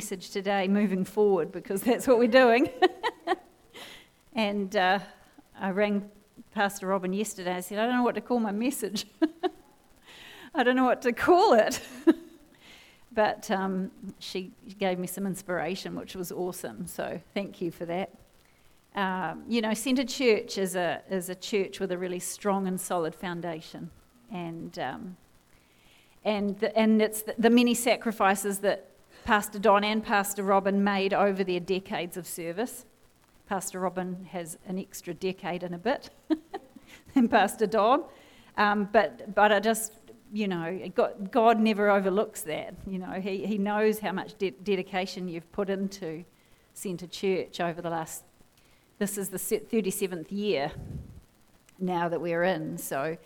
message today moving forward because that's what we're doing. and uh, I rang Pastor Robin yesterday. I said, I don't know what to call my message. I don't know what to call it. but um, she gave me some inspiration, which was awesome. So thank you for that. Um, you know, Centre Church is a, is a church with a really strong and solid foundation. And, um, and, the, and it's the, the many sacrifices that Pastor Don and Pastor Robin made over their decades of service. Pastor Robin has an extra decade and a bit than Pastor Don. Um, but, but I just, you know, God, never overlooks that. You know, He, he knows how much de- dedication you've put into Centre Church over the last, this is the 37th year now that we're in. So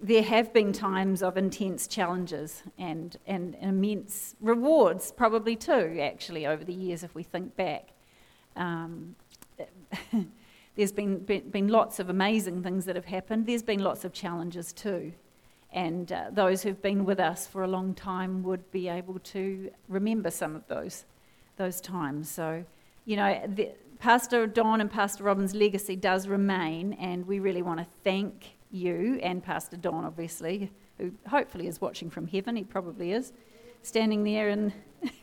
there have been times of intense challenges and, and immense rewards, probably too, actually, over the years if we think back. Um, there's been, been, been, lots of amazing things that have happened. There's been lots of challenges too. And uh, those who've been with us for a long time would be able to remember some of those, those times. So, you know, the, Pastor Don and Pastor Robin's legacy does remain, and we really want to thank you and Pastor Don, obviously, who hopefully is watching from heaven. He probably is, standing there and.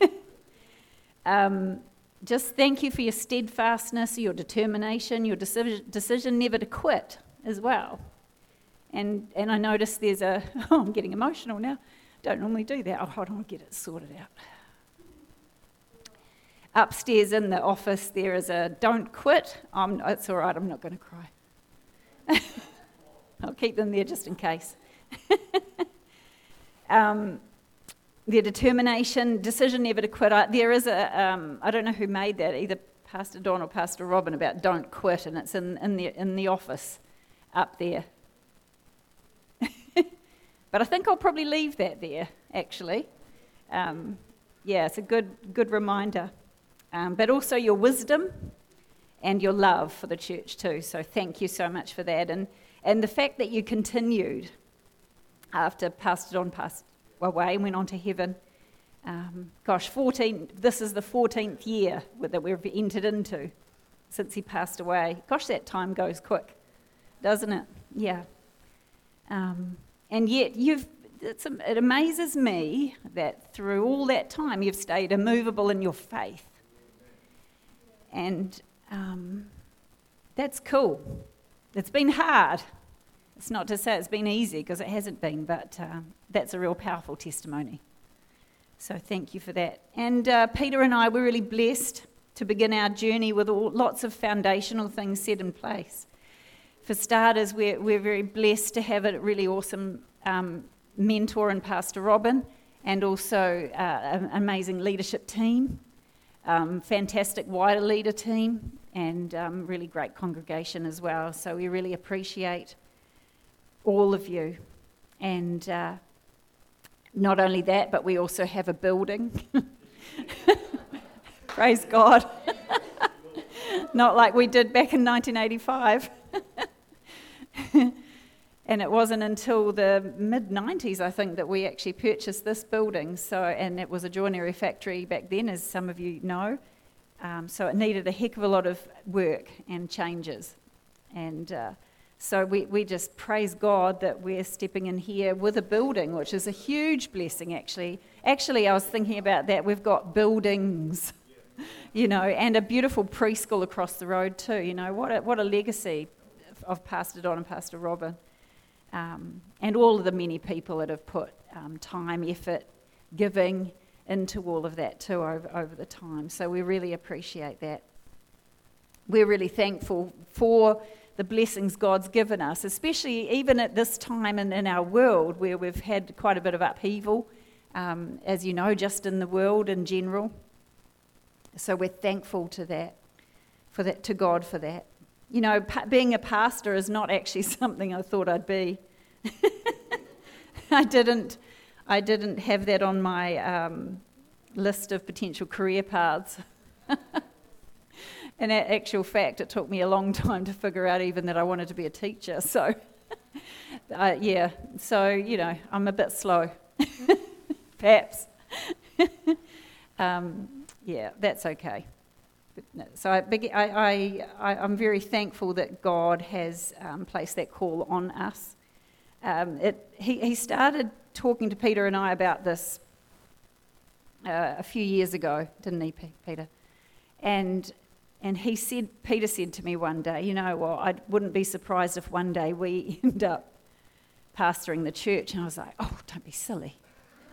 um, just thank you for your steadfastness, your determination, your decision, decision never to quit as well. And, and I notice there's a, oh, I'm getting emotional now. Don't normally do that. Oh, hold on, I'll get it sorted out. Upstairs in the office, there is a don't quit. I'm, it's all right, I'm not going to cry. I'll keep them there just in case. um, their determination, decision never to quit. There is a, um, I don't know who made that, either Pastor Don or Pastor Robin, about don't quit, and it's in, in, the, in the office up there. but I think I'll probably leave that there, actually. Um, yeah, it's a good, good reminder. Um, but also your wisdom and your love for the church, too. So thank you so much for that. And, and the fact that you continued after Pastor Don passed away and went on to heaven. Um, gosh, 14, this is the 14th year that we've entered into since he passed away. Gosh, that time goes quick, doesn't it? Yeah. Um, and yet, you've, it amazes me that through all that time you've stayed immovable in your faith. And um, that's cool. It's been hard. It's not to say it's been easy because it hasn't been, but uh, that's a real powerful testimony. So thank you for that. And uh, Peter and I were really blessed to begin our journey with all, lots of foundational things set in place. For starters, we're, we're very blessed to have a really awesome um, mentor in Pastor Robin and also uh, an amazing leadership team, um, fantastic wider leader team, and um, really great congregation as well. So we really appreciate all of you. And uh, not only that, but we also have a building. Praise God. not like we did back in 1985. and it wasn't until the mid 90s, I think, that we actually purchased this building. So, and it was a joinery factory back then, as some of you know. Um, so it needed a heck of a lot of work and changes. And uh, so we, we just praise God that we're stepping in here with a building, which is a huge blessing, actually. Actually, I was thinking about that. We've got buildings, you know, and a beautiful preschool across the road, too. You know, what a, what a legacy of Pastor Don and Pastor Robin. Um, and all of the many people that have put um, time, effort, giving into all of that, too, over, over the time. So we really appreciate that. We're really thankful for the blessings God's given us, especially even at this time in, in our world where we've had quite a bit of upheaval, um, as you know, just in the world in general. So we're thankful to that, for that, to God for that. You know, pa- being a pastor is not actually something I thought I'd be. I didn't, I didn't have that on my um, list of potential career paths. in actual fact, it took me a long time to figure out even that I wanted to be a teacher. So, uh, yeah, so, you know, I'm a bit slow, perhaps. um, yeah, that's okay. So I, am very thankful that God has um, placed that call on us. Um, it, he, he started talking to Peter and I about this uh, a few years ago, didn't he, Peter? And, and he said, Peter said to me one day, you know, well, I wouldn't be surprised if one day we end up pastoring the church. And I was like, oh, don't be silly.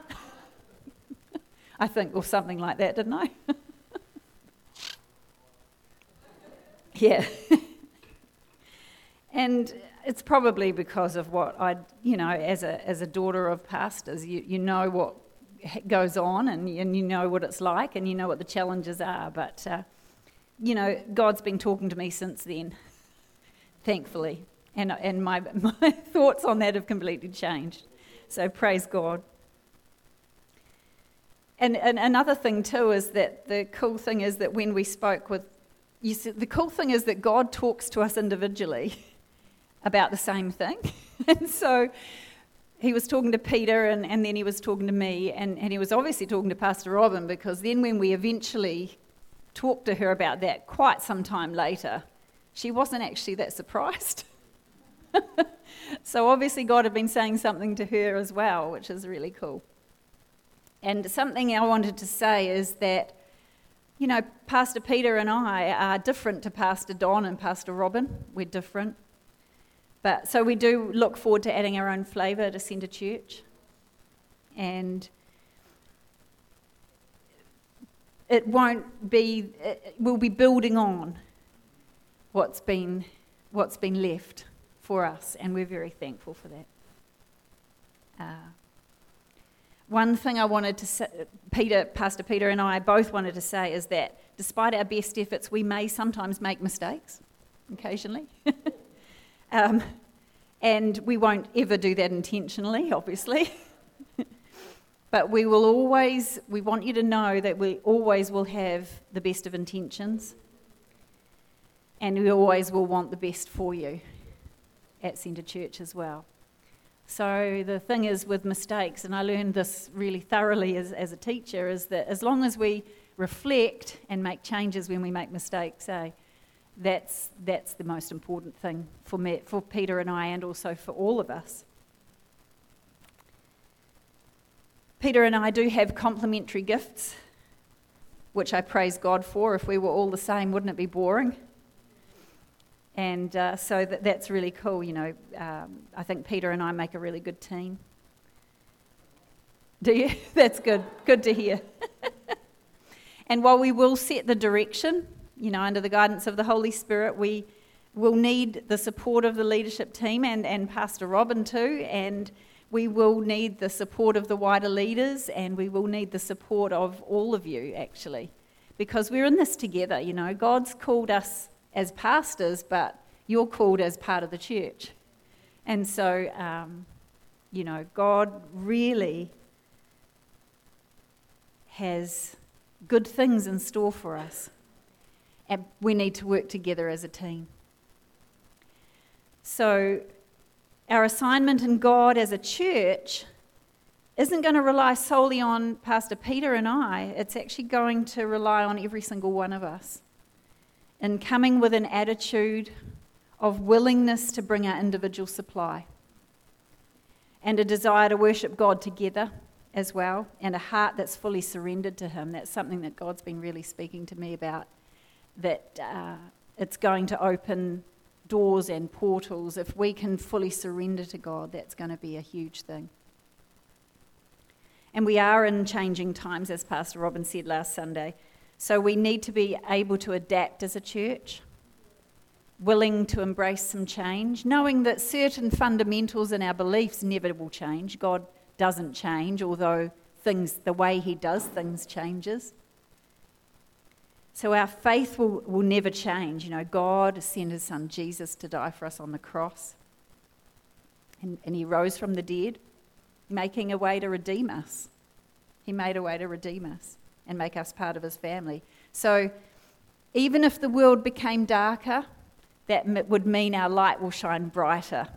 I think, or something like that, didn't I? yeah. and it's probably because of what I, you know, as a, as a daughter of pastors, you, you know what goes on and, and you know what it's like and you know what the challenges are. But, uh, you know, God's been talking to me since then, thankfully. And, and my, my thoughts on that have completely changed. So praise God. And, and another thing, too, is that the cool thing is that when we spoke with, you see, the cool thing is that God talks to us individually about the same thing. and so he was talking to Peter and, and then he was talking to me, and, and he was obviously talking to Pastor Robin because then when we eventually talked to her about that quite some time later, she wasn't actually that surprised. so obviously, God had been saying something to her as well, which is really cool. And something I wanted to say is that, you know, Pastor Peter and I are different to Pastor Don and Pastor Robin. We're different. But so we do look forward to adding our own flavour to Centre Church. And it won't be, it, we'll be building on what's been, what's been left for us, and we're very thankful for that. Uh, one thing I wanted to say, Peter, Pastor Peter, and I both wanted to say is that despite our best efforts, we may sometimes make mistakes occasionally. Um, and we won't ever do that intentionally, obviously. but we will always, we want you to know that we always will have the best of intentions. And we always will want the best for you at Centre Church as well. So the thing is with mistakes, and I learned this really thoroughly as, as a teacher, is that as long as we reflect and make changes when we make mistakes, eh, that's, that's the most important thing for, me, for Peter and I, and also for all of us. Peter and I do have complementary gifts, which I praise God for. If we were all the same, wouldn't it be boring? And uh, so that, that's really cool. You know, um, I think Peter and I make a really good team. Do you? That's good. Good to hear. and while we will set the direction, you know, under the guidance of the Holy Spirit, we will need the support of the leadership team and, and Pastor Robin too, and we will need the support of the wider leaders, and we will need the support of all of you, actually, because we're in this together. You know, God's called us as pastors, but you're called as part of the church. And so, um, you know, God really has good things in store for us and we need to work together as a team. So, our assignment in God as a church isn't going to rely solely on Pastor Peter and I, it's actually going to rely on every single one of us. In coming with an attitude of willingness to bring our individual supply and a desire to worship God together as well, and a heart that's fully surrendered to Him. That's something that God's been really speaking to me about that uh, it's going to open doors and portals. If we can fully surrender to God, that's going to be a huge thing. And we are in changing times, as Pastor Robin said last Sunday. So we need to be able to adapt as a church, willing to embrace some change, knowing that certain fundamentals in our beliefs never will change. God doesn't change, although things, the way He does things changes. So our faith will, will never change. You know, God sent his son Jesus to die for us on the cross. And, and he rose from the dead, making a way to redeem us. He made a way to redeem us and make us part of his family. So even if the world became darker, that would mean our light will shine brighter.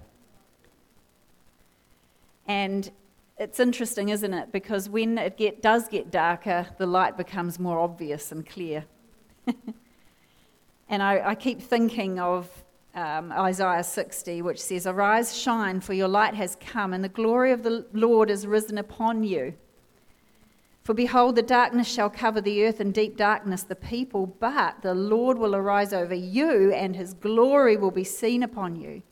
And it's interesting, isn't it? Because when it get, does get darker, the light becomes more obvious and clear. and I, I, keep thinking of um, Isaiah 60, which says, Arise, shine, for your light has come, and the glory of the Lord is risen upon you. For behold, the darkness shall cover the earth, and deep darkness the people, but the Lord will arise over you, and his glory will be seen upon you.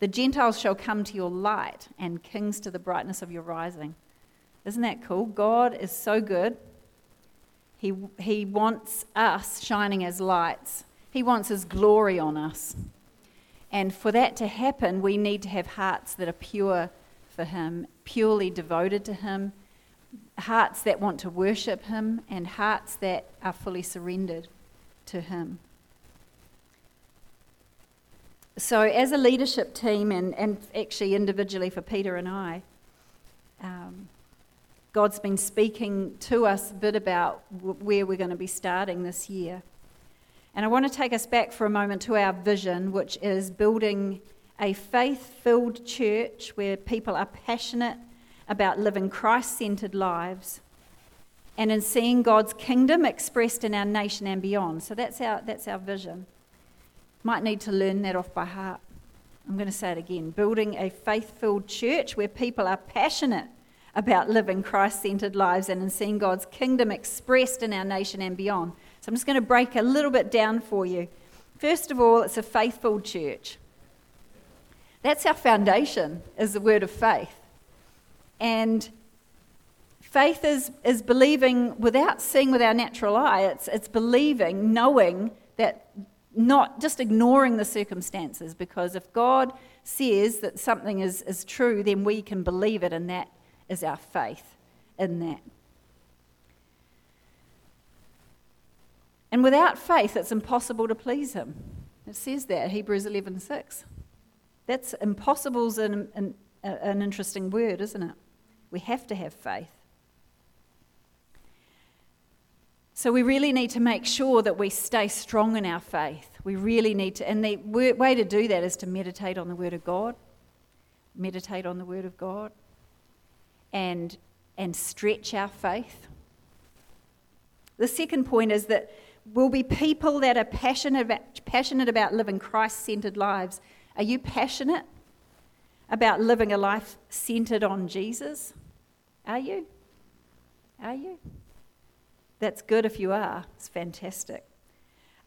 The Gentiles shall come to your light, and kings to the brightness of your rising. Isn't that cool? God is so good. He, he wants us shining as lights, He wants His glory on us. And for that to happen, we need to have hearts that are pure for Him, purely devoted to Him, hearts that want to worship Him, and hearts that are fully surrendered to Him so, as a leadership team, and, and actually individually for Peter and I, um, God's been speaking to us a bit about where we're going to be starting this year. And I want to take us back for a moment to our vision, which is building a faith filled church where people are passionate about living Christ centered lives and in seeing God's kingdom expressed in our nation and beyond. So that's our, that's our vision. Might need to learn that off by heart. I'm going to say it again building a faith filled church where people are passionate about living Christ centered lives and in seeing God's kingdom expressed in our nation and beyond. So I'm just going to break a little bit down for you. First of all, it's a faithful church. That's our foundation, is the word of faith. And faith is, is believing without seeing with our natural eye, it's, it's believing, knowing that not just ignoring the circumstances, because if God says that something is, is true, then we can believe it, and that is our faith in that. And without faith, it's impossible to please Him. It says that, Hebrews 11 6. That's impossible is an, an, an interesting word, isn't it? We have to have faith. So we really need to make sure that we stay strong in our faith. We really need to, and the way to do that is to meditate on the Word of God, meditate on the Word of God, and and stretch our faith. The second point is that we'll be people that are passionate about, passionate about living Christ centered lives. Are you passionate about living a life centered on Jesus? Are you? Are you? That's good if you are. It's fantastic.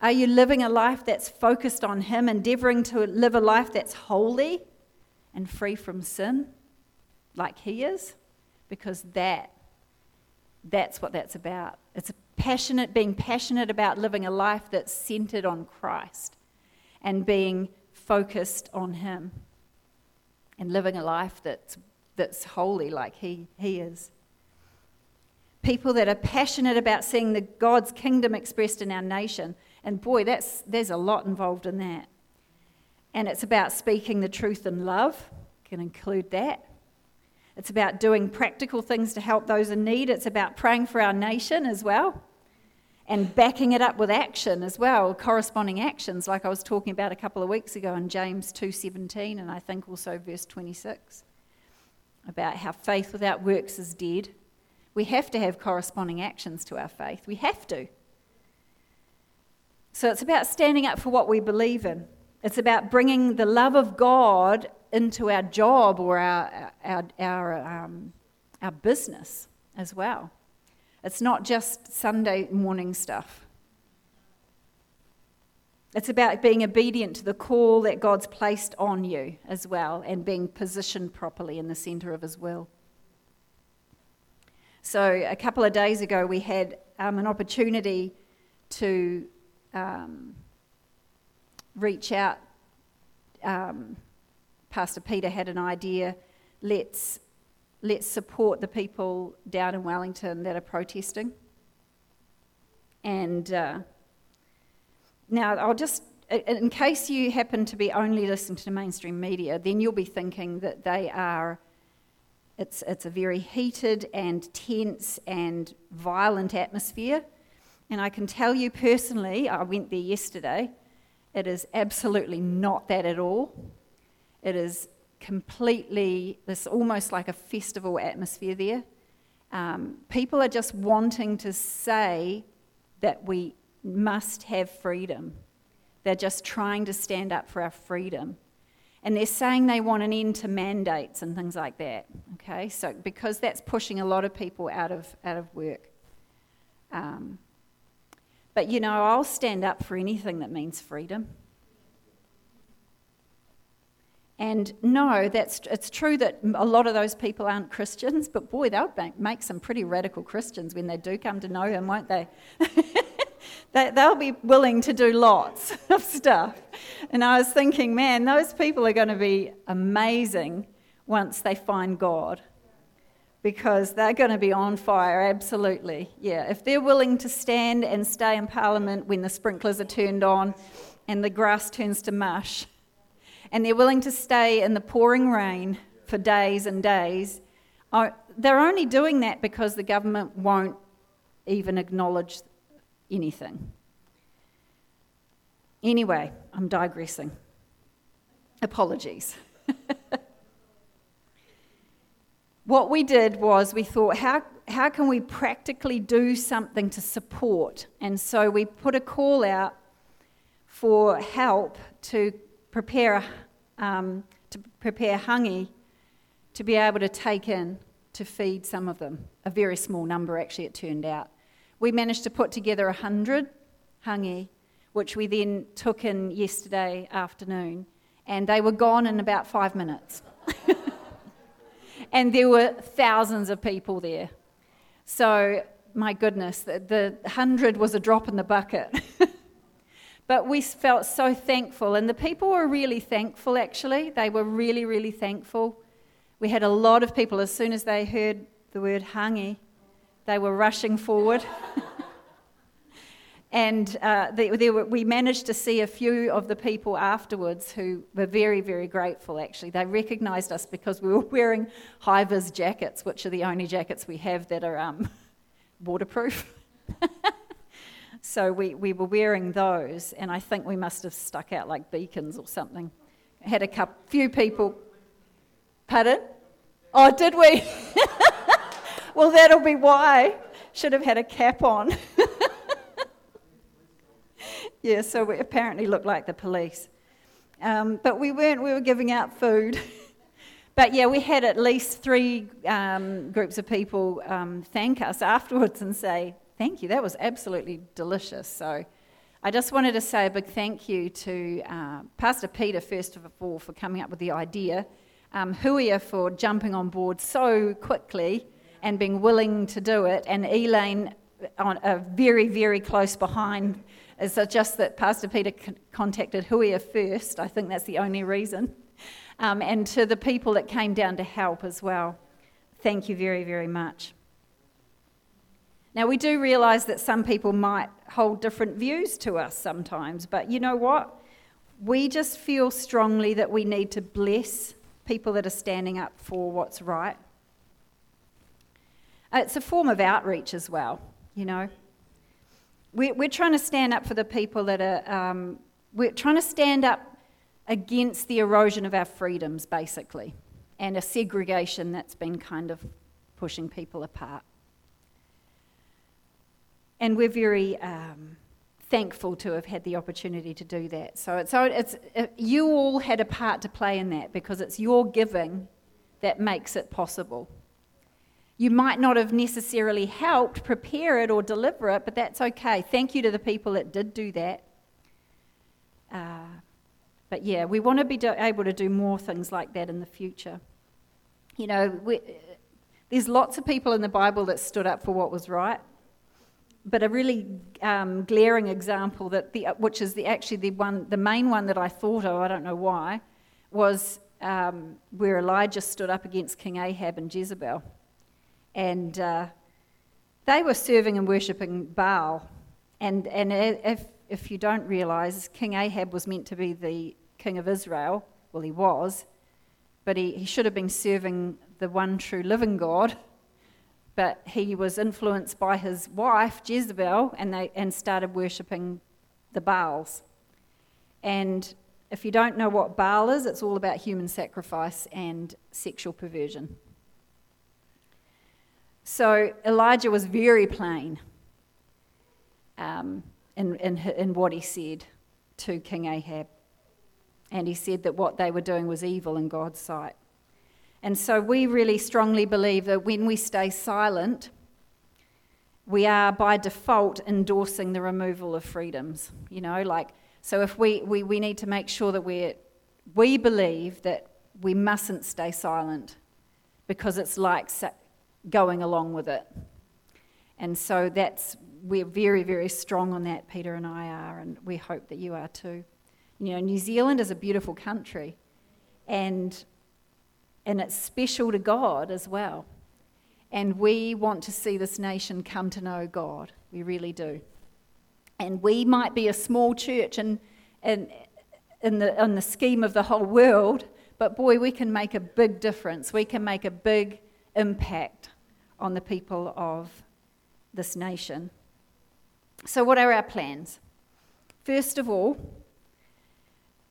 Are you living a life that's focused on Him, endeavoring to live a life that's holy and free from sin, like He is? Because that, that's what that's about. It's passionate, being passionate about living a life that's centered on Christ and being focused on Him and living a life that's, that's holy like he, he is people that are passionate about seeing the God's kingdom expressed in our nation. And boy, that's, there's a lot involved in that. And it's about speaking the truth in love, can include that. It's about doing practical things to help those in need. It's about praying for our nation as well and backing it up with action as well, corresponding actions like I was talking about a couple of weeks ago in James 2:17 and I think also verse 26 about how faith without works is dead we have to have corresponding actions to our faith. We have to. So it's about standing up for what we believe in. It's about bringing the love of God into our job or our, our, our, um, our business as well. It's not just Sunday morning stuff. It's about being obedient to the call that God's placed on you as well and being positioned properly in the centre of His will. So, a couple of days ago, we had um, an opportunity to um, reach out. Um, Pastor Peter had an idea let's, let's support the people down in Wellington that are protesting. And uh, now, I'll just, in case you happen to be only listening to the mainstream media, then you'll be thinking that they are it's, it's a very heated and tense and violent atmosphere. And I can tell you personally, I went there yesterday, it is absolutely not that at all. It is completely, this almost like a festival atmosphere there. Um, people are just wanting to say that we must have freedom. They're just trying to stand up for our freedom. And they're saying they want an end to mandates and things like that. Okay, so because that's pushing a lot of people out of, out of work. Um, but you know, I'll stand up for anything that means freedom. And no, that's, it's true that a lot of those people aren't Christians, but boy, they'll make some pretty radical Christians when they do come to know Him, won't they? they they'll be willing to do lots of stuff. And I was thinking, man, those people are going to be amazing once they find God because they're going to be on fire, absolutely. Yeah, if they're willing to stand and stay in Parliament when the sprinklers are turned on and the grass turns to mush and they're willing to stay in the pouring rain for days and days, uh, they're only doing that because the government won't even acknowledge anything. Anyway, I'm digressing. Apologies. what we did was we thought, how, how can we practically do something to support? And so we put a call out for help to prepare, um, to prepare hangi to be able to take in to feed some of them. A very small number, actually, it turned out. We managed to put together 100 hangi, which we then took in yesterday afternoon, and they were gone in about five minutes. and there were thousands of people there. So, my goodness, the, the 100 was a drop in the bucket. But we felt so thankful, and the people were really thankful actually. They were really, really thankful. We had a lot of people, as soon as they heard the word hangi, they were rushing forward. and uh, they, they were, we managed to see a few of the people afterwards who were very, very grateful actually. They recognised us because we were wearing high vis jackets, which are the only jackets we have that are um, waterproof. So we, we were wearing those, and I think we must have stuck out like beacons or something. Had a couple, few people. Pardon? Oh, did we? well, that'll be why. Should have had a cap on. yeah, so we apparently looked like the police. Um, but we weren't, we were giving out food. but yeah, we had at least three um, groups of people um, thank us afterwards and say, Thank you. That was absolutely delicious. So I just wanted to say a big thank you to uh, Pastor Peter, first of all, for coming up with the idea, um, Huia for jumping on board so quickly and being willing to do it, and Elaine on, uh, very, very close behind. It's just that Pastor Peter contacted Huia first. I think that's the only reason. Um, and to the people that came down to help as well. Thank you very, very much. Now, we do realise that some people might hold different views to us sometimes, but you know what? We just feel strongly that we need to bless people that are standing up for what's right. Uh, it's a form of outreach as well, you know. We're, we're trying to stand up for the people that are, um, we're trying to stand up against the erosion of our freedoms, basically, and a segregation that's been kind of pushing people apart. And we're very um, thankful to have had the opportunity to do that. So, it's, so it's, it, you all had a part to play in that because it's your giving that makes it possible. You might not have necessarily helped prepare it or deliver it, but that's okay. Thank you to the people that did do that. Uh, but yeah, we want to be do- able to do more things like that in the future. You know, we, there's lots of people in the Bible that stood up for what was right but a really um, glaring example that the, which is the, actually the one, the main one that I thought of, I don't know why, was um, where Elijah stood up against King Ahab and Jezebel, and uh, they were serving and worshipping Baal, and and if if you don't realise, King Ahab was meant to be the king of Israel. Well, he was, but he, he should have been serving the one true living God but he was influenced by his wife, Jezebel, and, they, and started worshipping the Baals. And if you don't know what Baal is, it's all about human sacrifice and sexual perversion. So Elijah was very plain um, in, in, in what he said to King Ahab. And he said that what they were doing was evil in God's sight. And so we really strongly believe that when we stay silent, we are by default endorsing the removal of freedoms. You know, like, so if we, we, we need to make sure that we we believe that we mustn't stay silent because it's like going along with it. And so that's, we're very, very strong on that, Peter and I are, and we hope that you are too. You know, New Zealand is a beautiful country, and, and it's special to God as well. And we want to see this nation come to know God. We really do. And we might be a small church in, in, in, the, in the scheme of the whole world, but boy, we can make a big difference. We can make a big impact on the people of this nation. So, what are our plans? First of all,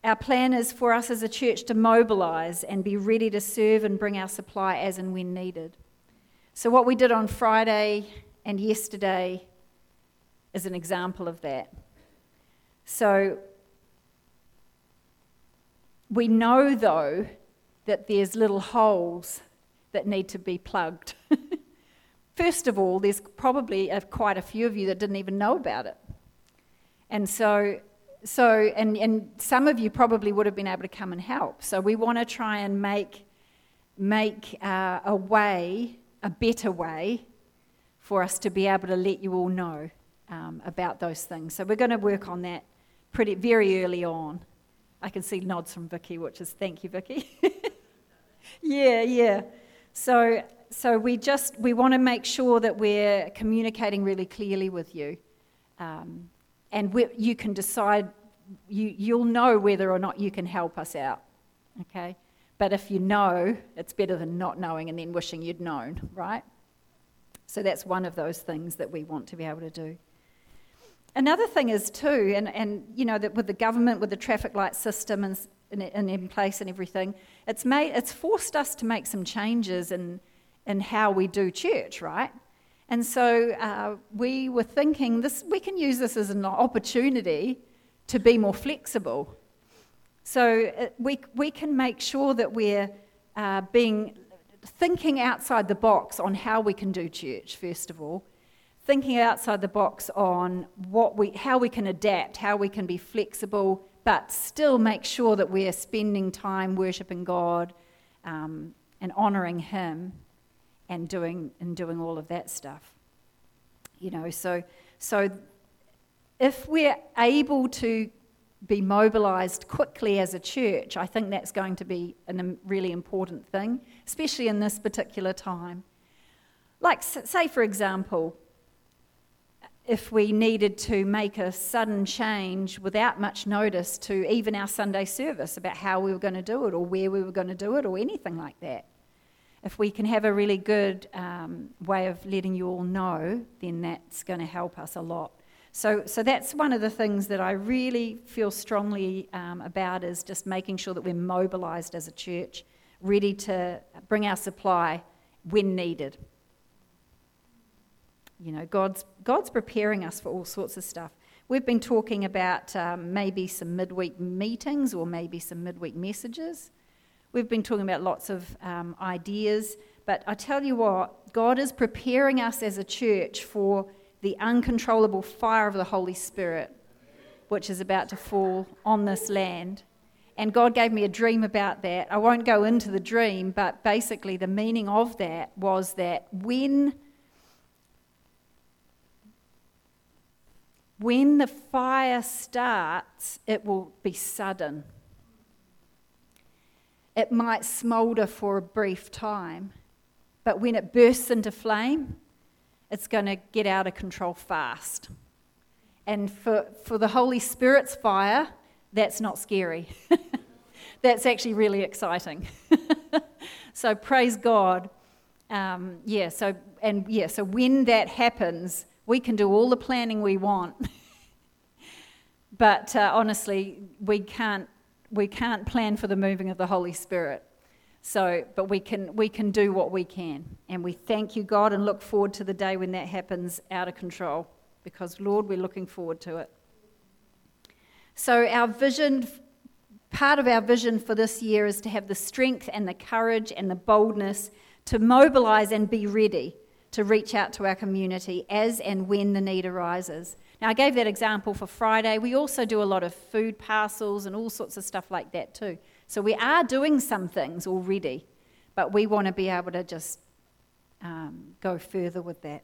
our plan is for us as a church to mobilise and be ready to serve and bring our supply as and when needed. So, what we did on Friday and yesterday is an example of that. So, we know though that there's little holes that need to be plugged. First of all, there's probably a, quite a few of you that didn't even know about it. And so, so and, and some of you probably would have been able to come and help. So we want to try and make, make uh, a way, a better way, for us to be able to let you all know um, about those things. So we're going to work on that pretty very early on. I can see nods from Vicky, which is thank you, Vicky. yeah, yeah. So so we just we want to make sure that we're communicating really clearly with you, um, and you can decide. You you'll know whether or not you can help us out. Okay, but if you know, it's better than not knowing and then wishing you'd known, right? So that's one of those things that we want to be able to do. Another thing is too, and, and you know that with the government, with the traffic light system and, and in place and everything, it's made it's forced us to make some changes and in how we do church, right? And so uh, we were thinking this, we can use this as an opportunity to be more flexible. So uh, we, we can make sure that we're uh, being thinking outside the box on how we can do church, first of all. Thinking outside the box on what we, how we can adapt, how we can be flexible, but still make sure that we're spending time worshiping God um, and honouring Him and doing and doing all of that stuff. You know, so so if we're able to be mobilized quickly as a church, I think that's going to be a really important thing, especially in this particular time. Like, say, for example, if we needed to make a sudden change without much notice to even our Sunday service about how we were going to do it or where we were going to do it or anything like that if we can have a really good um, way of letting you all know, then that's going to help us a lot. So, so that's one of the things that I really feel strongly um, about is just making sure that we're mobilized as a church, ready to bring our supply when needed. You know, God's, God's preparing us for all sorts of stuff. We've been talking about um, maybe some midweek meetings or maybe some midweek messages. We've been talking about lots of um, ideas, but I tell you what, God is preparing us as a church for the uncontrollable fire of the Holy Spirit, which is about to fall on this land. And God gave me a dream about that. I won't go into the dream, but basically, the meaning of that was that when when the fire starts, it will be sudden. It might smoulder for a brief time, but when it bursts into flame, it's going to get out of control fast. And for, for the Holy Spirit's fire, that's not scary. that's actually really exciting. so praise God. Um, yeah, so and yeah, so when that happens, we can do all the planning we want. but uh, honestly, we can't we can't plan for the moving of the Holy Spirit. So, but we can, we can do what we can. And we thank you, God, and look forward to the day when that happens out of control. Because, Lord, we're looking forward to it. So, our vision, part of our vision for this year is to have the strength and the courage and the boldness to mobilize and be ready to reach out to our community as and when the need arises. Now, I gave that example for Friday. We also do a lot of food parcels and all sorts of stuff like that, too. So we are doing some things already, but we want to be able to just um, go further with that.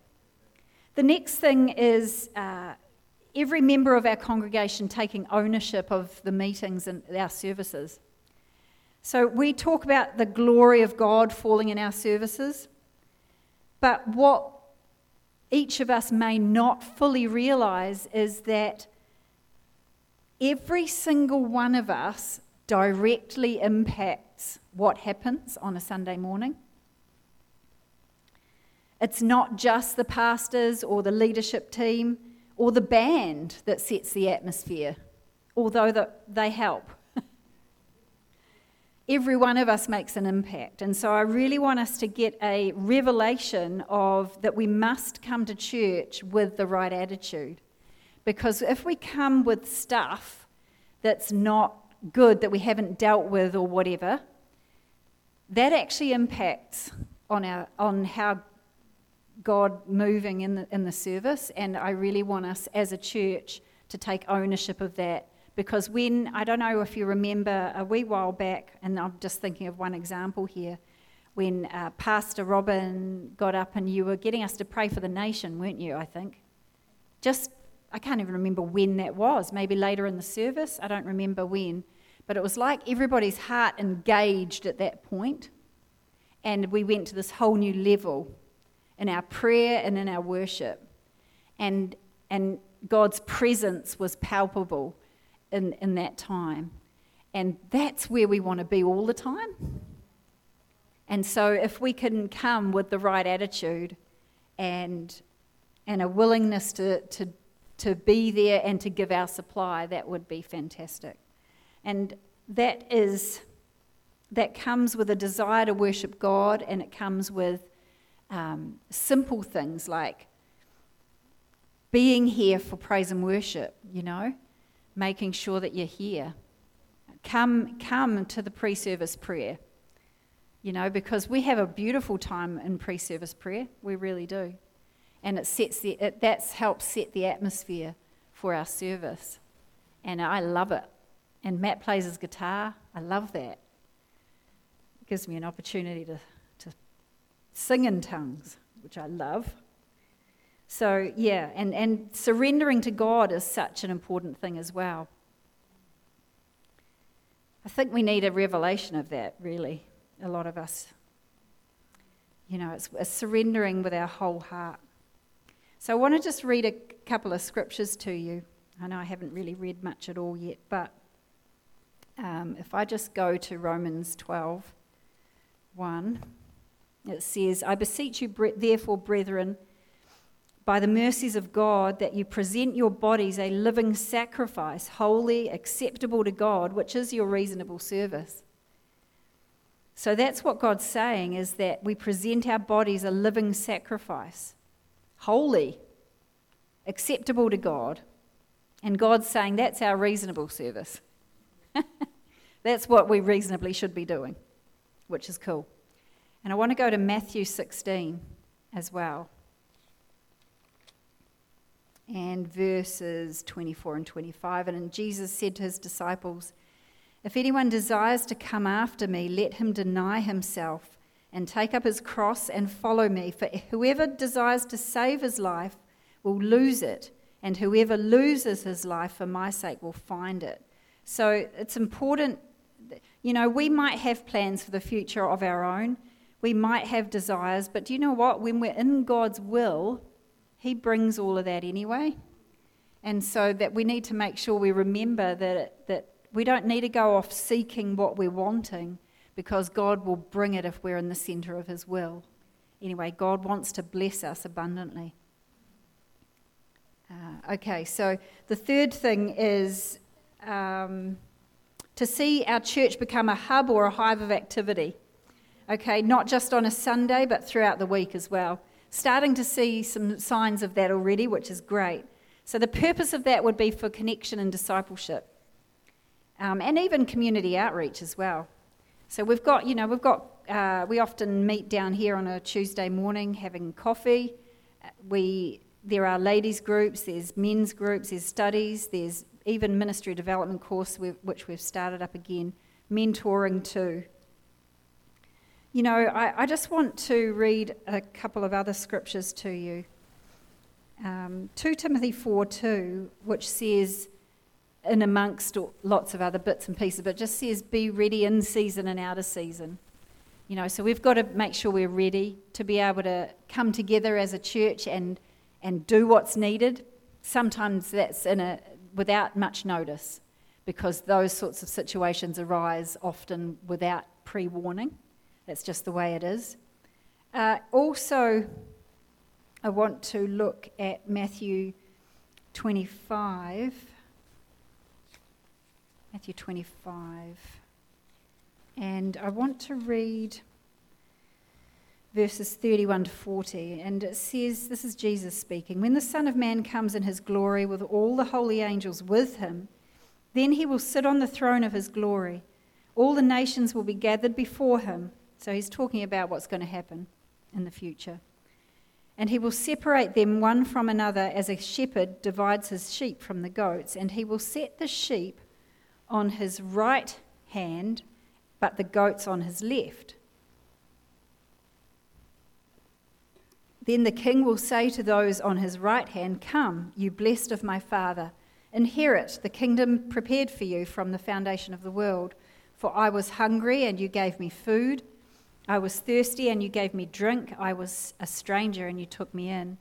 The next thing is uh, every member of our congregation taking ownership of the meetings and our services. So we talk about the glory of God falling in our services, but what each of us may not fully realize is that every single one of us directly impacts what happens on a Sunday morning. It's not just the pastors or the leadership team or the band that sets the atmosphere, although the, they help. Every one of us makes an impact. And so I really want us to get a revelation of that we must come to church with the right attitude. Because if we come with stuff that's not good that we haven't dealt with or whatever, that actually impacts on, our, on how God moving in the, in the service. And I really want us as a church to take ownership of that. Because when, I don't know if you remember a wee while back, and I'm just thinking of one example here, when uh, Pastor Robin got up and you were getting us to pray for the nation, weren't you, I think? Just I can't even remember when that was, maybe later in the service. I don't remember when. But it was like everybody's heart engaged at that point, And we went to this whole new level in our prayer and in our worship. And, and God's presence was palpable in, in that time. And that's where we want to be all the time. And so, if we can come with the right attitude and, and a willingness to, to to be there and to give our supply, that would be fantastic. And that is that comes with a desire to worship God, and it comes with um, simple things like being here for praise and worship. You know, making sure that you're here. Come, come to the pre-service prayer. You know, because we have a beautiful time in pre-service prayer. We really do and it sets the, it, that's helps set the atmosphere for our service. And I love it. And Matt plays his guitar. I love that. It gives me an opportunity to, to sing in tongues, which I love. So, yeah, and, and surrendering to God is such an important thing as well. I think we need a revelation of that, really, a lot of us. You know, it's, it's surrendering with our whole heart. So I want to just read a couple of scriptures to you. I know I haven't really read much at all yet, but um, if I just go to Romans 12 1, it says, I beseech you, therefore, brethren, by the mercies of God, that you present your bodies a living sacrifice, holy, acceptable to God, which is your reasonable service. So that's what God's saying is that we present our bodies a living sacrifice holy, acceptable to God. And God's saying that's our reasonable service. that's what we reasonably should be doing, which is cool. And I want to go to Matthew 16 as well. And verses 24 and 25. And Jesus said to his disciples, If anyone desires to come after me, let him deny himself and take up his cross and follow me. For whoever desires to save his life will lose it, and whoever loses his life for my sake will find it. So it's important, you know, we might have plans for the future of our own, we might have desires, but do you know what? When we're in God's will, He brings all of that anyway. And so that we need to make sure we remember that, that we don't need to go off seeking what we're wanting because God will bring it if we're in the center of His will. Anyway, God wants to bless us abundantly. Uh, okay, so the third thing is um, to see our church become a hub or a hive of activity. Okay, not just on a Sunday, but throughout the week as well. Starting to see some signs of that already, which is great. So, the purpose of that would be for connection and discipleship, um, and even community outreach as well. So, we've got, you know, we've got, uh, we often meet down here on a Tuesday morning having coffee. We, there are ladies' groups, there's men's groups, there's studies, there's even ministry development course, which we've started up again, mentoring too. You know, I, I just want to read a couple of other scriptures to you. Um, 2 Timothy 4 2, which says, in amongst lots of other bits and pieces, but just says, be ready in season and out of season. You know, so we've got to make sure we're ready to be able to come together as a church and, and do what's needed. Sometimes that's in a, without much notice because those sorts of situations arise often without pre warning. That's just the way it is. Uh, also, I want to look at Matthew 25. Matthew 25. And I want to read verses 31 to 40. And it says, This is Jesus speaking. When the Son of Man comes in his glory with all the holy angels with him, then he will sit on the throne of his glory. All the nations will be gathered before him. So he's talking about what's going to happen in the future. And he will separate them one from another as a shepherd divides his sheep from the goats. And he will set the sheep on his right hand, but the goats on his left. Then the king will say to those on his right hand, Come, you blessed of my father, inherit the kingdom prepared for you from the foundation of the world. For I was hungry, and you gave me food. I was thirsty, and you gave me drink. I was a stranger, and you took me in.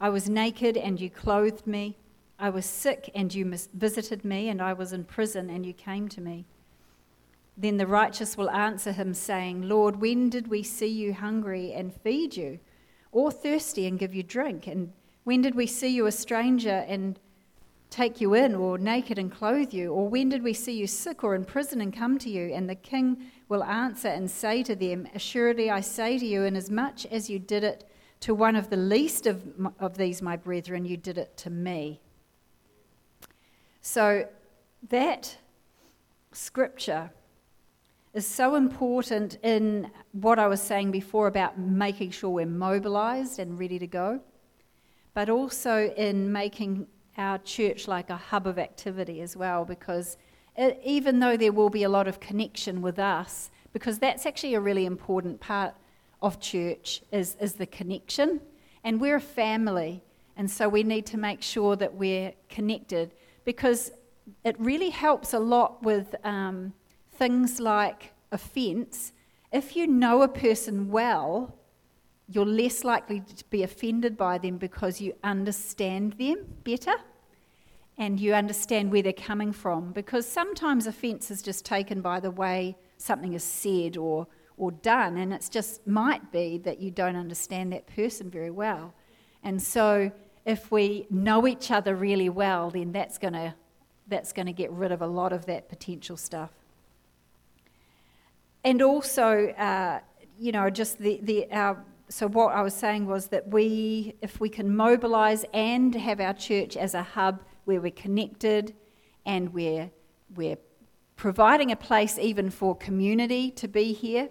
I was naked, and you clothed me. I was sick, and you visited me, and I was in prison, and you came to me. Then the righteous will answer him, saying, Lord, when did we see you hungry and feed you? or thirsty and give you drink? And when did we see you a stranger and take you in, or naked and clothe you? Or when did we see you sick or in prison and come to you? And the king will answer and say to them, Assuredly I say to you, inasmuch as you did it to one of the least of, of these my brethren, you did it to me. So that scripture is so important in what I was saying before about making sure we're mobilized and ready to go, but also in making our church like a hub of activity as well, because it, even though there will be a lot of connection with us, because that's actually a really important part of church is, is the connection. And we're a family, and so we need to make sure that we're connected because it really helps a lot with um, things like offence, if you know a person well, you're less likely to be offended by them because you understand them better and you understand where they're coming from. Because sometimes offence is just taken by the way something is said or, or done, and it just might be that you don't understand that person very well. And so, if we know each other really well, then that's going to that's going to get rid of a lot of that potential stuff and also, uh, you know, just the, the our, so what I was saying was that we, if we can mobilise and have our church as a hub where we're connected and we're, we're providing a place even for community to be here.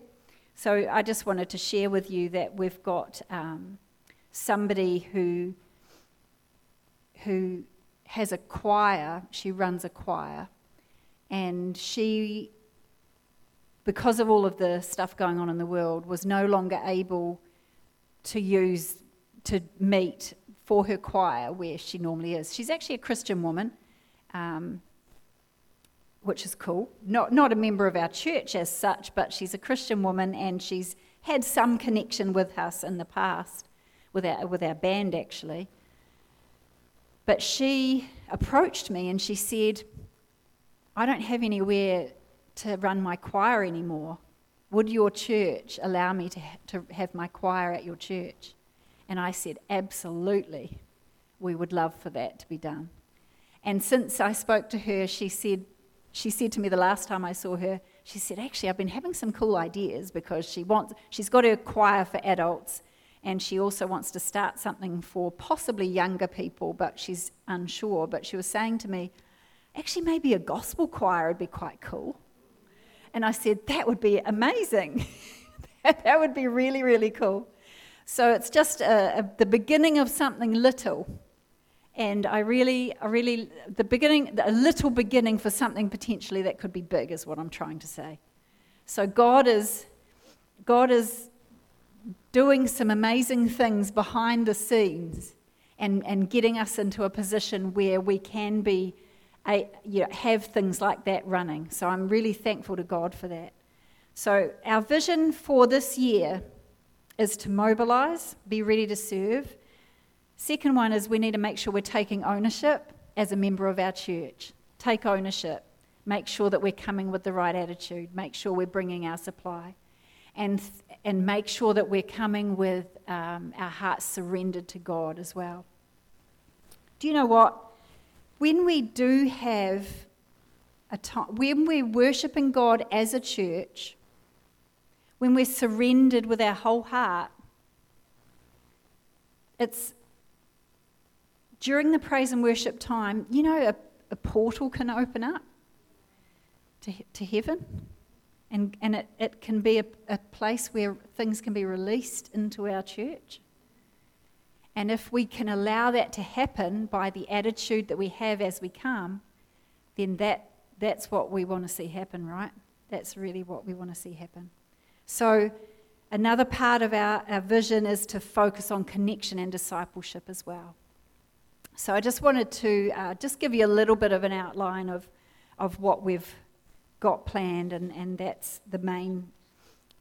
So I just wanted to share with you that we've got um, somebody who, who has a choir, she runs a choir, and she because of all of the stuff going on in the world, was no longer able to use, to meet for her choir where she normally is. She's actually a Christian woman, um, which is cool. Not, not a member of our church as such, but she's a Christian woman and she's had some connection with us in the past, with our, with our band actually. But she approached me and she said, I don't have anywhere to run my choir anymore. Would your church allow me to, ha- to have my choir at your church? And I said, Absolutely. We would love for that to be done. And since I spoke to her, she said she said to me the last time I saw her, she said, Actually, I've been having some cool ideas because she wants, she's got her choir for adults and she also wants to start something for possibly younger people, but she's unsure. But she was saying to me, Actually, maybe a gospel choir would be quite cool. And I said, That would be amazing. that would be really, really cool. So it's just a, a, the beginning of something little. And I really, I really, the beginning, a little beginning for something potentially that could be big is what I'm trying to say. So God is, God is doing some amazing things behind the scenes and, and getting us into a position where we can be, a, you know, have things like that running. So I'm really thankful to God for that. So our vision for this year is to mobilize, be ready to serve. Second one is we need to make sure we're taking ownership as a member of our church. Take ownership. Make sure that we're coming with the right attitude. Make sure we're bringing our supply. And, and make sure that we're coming with um, our hearts surrendered to God as well. Do you know what? When we do have a time, when we're worshipping God as a church, when we're surrendered with our whole heart, it's during the praise and worship time, you know, a, a portal can open up to, to heaven. And, and it, it can be a, a place where things can be released into our church. And if we can allow that to happen by the attitude that we have as we come, then that, that's what we want to see happen, right? That's really what we want to see happen. So, another part of our, our vision is to focus on connection and discipleship as well. So, I just wanted to uh, just give you a little bit of an outline of, of what we've got planned, and, and that's the main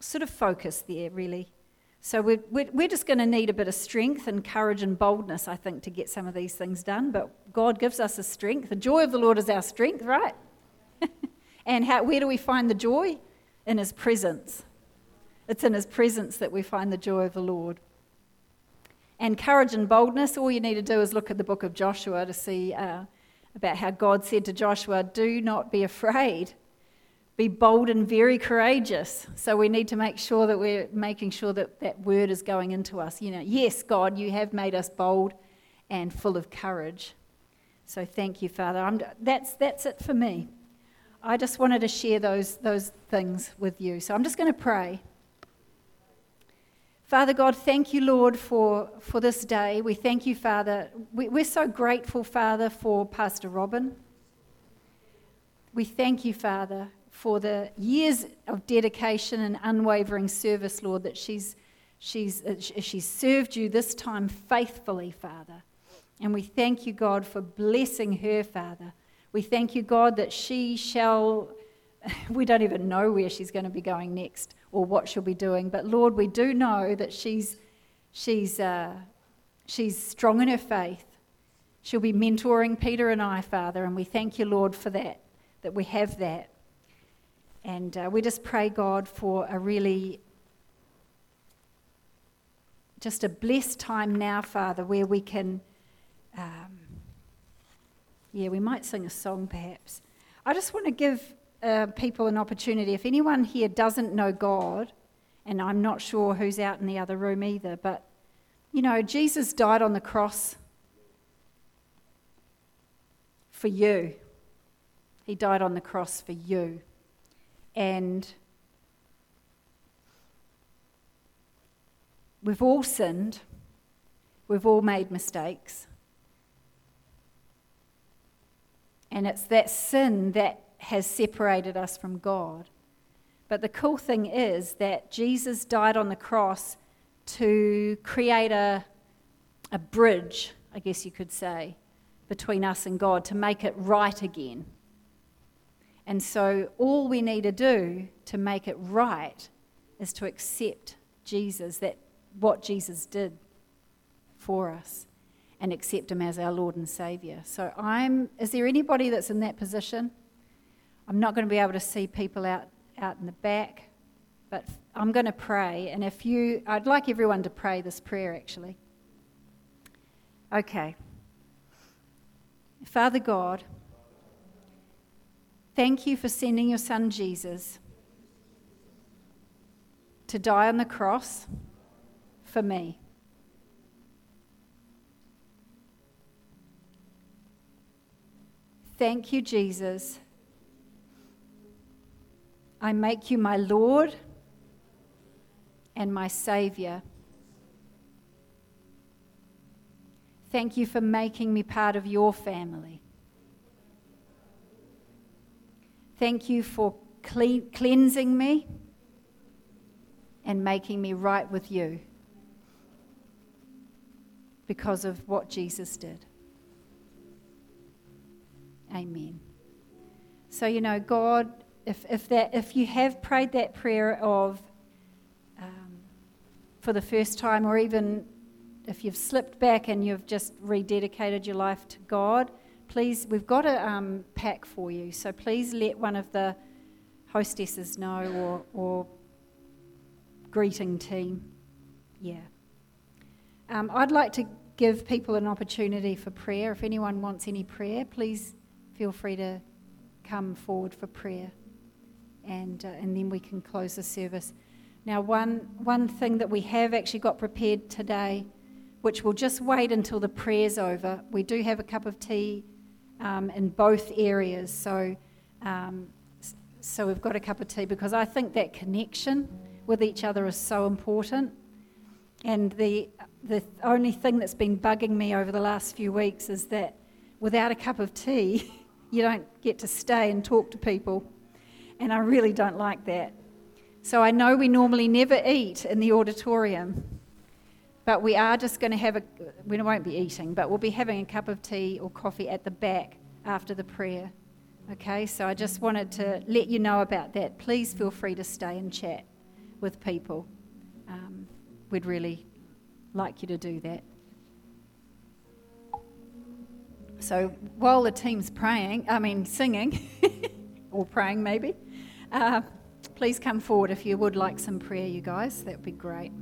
sort of focus there, really. So, we're, we're, just going to need a bit of strength and courage and boldness, I think, to get some of these things done. But God gives us a strength. The joy of the Lord is our strength, right? and how, where do we find the joy? In His presence. It's in His presence that we find the joy of the Lord. And courage and boldness, all you need to do is look at the book of Joshua to see uh, about how God said to Joshua, Do not be afraid. Be bold and very courageous. So we need to make sure that we're making sure that that word is going into us. You know, yes, God, you have made us bold and full of courage. So thank you, Father. I'm, that's, that's it for me. I just wanted to share those, those things with you. So I'm just going to pray. Father God, thank you, Lord, for, for this day. We thank you, Father. We, we're so grateful, Father, for Pastor Robin. We thank you, Father, for the years of dedication and unwavering service, Lord, that she's, she's, uh, she's served you this time faithfully, Father. And we thank you, God, for blessing her, Father. We thank you, God, that she shall, we don't even know where she's going to be going next or what she'll be doing. But Lord, we do know that she's, she's, uh, she's strong in her faith. She'll be mentoring Peter and I, Father, and we thank you, Lord, for that, that we have that. And uh, we just pray, God, for a really just a blessed time now, Father, where we can, um, yeah, we might sing a song perhaps. I just want to give uh, people an opportunity. If anyone here doesn't know God, and I'm not sure who's out in the other room either, but you know, Jesus died on the cross for you. He died on the cross for you. And we've all sinned, we've all made mistakes. And it's that sin that has separated us from God. But the cool thing is that Jesus died on the cross to create a, a bridge, I guess you could say, between us and God, to make it right again. And so all we need to do to make it right is to accept Jesus, that what Jesus did for us, and accept him as our Lord and Savior. So I'm is there anybody that's in that position? I'm not going to be able to see people out, out in the back, but I'm going to pray. And if you, I'd like everyone to pray this prayer actually. Okay. Father God, Thank you for sending your son Jesus to die on the cross for me. Thank you, Jesus. I make you my Lord and my Savior. Thank you for making me part of your family. Thank you for clean, cleansing me and making me right with you because of what Jesus did. Amen. So, you know, God, if, if, that, if you have prayed that prayer of um, for the first time, or even if you've slipped back and you've just rededicated your life to God, please, we've got a um, pack for you. So please let one of the hostesses know or, or greeting team. Yeah. Um, I'd like to give people an opportunity for prayer. If anyone wants any prayer, please feel free to come forward for prayer. And, uh, and then we can close the service. Now, one, one thing that we have actually got prepared today, which we'll just wait until the prayer's over, we do have a cup of tea um, in both areas. So, um, so we've got a cup of tea because I think that connection with each other is so important. And the, the only thing that's been bugging me over the last few weeks is that without a cup of tea, you don't get to stay and talk to people. And I really don't like that. So I know we normally never eat in the auditorium, but we are just going to have a, we won't be eating, but we'll be having a cup of tea or coffee at the back after the prayer. Okay, so I just wanted to let you know about that. Please feel free to stay and chat with people. Um, we'd really like you to do that. So while the team's praying, I mean singing, or praying maybe, uh, please come forward if you would like some prayer, you guys. That would be great.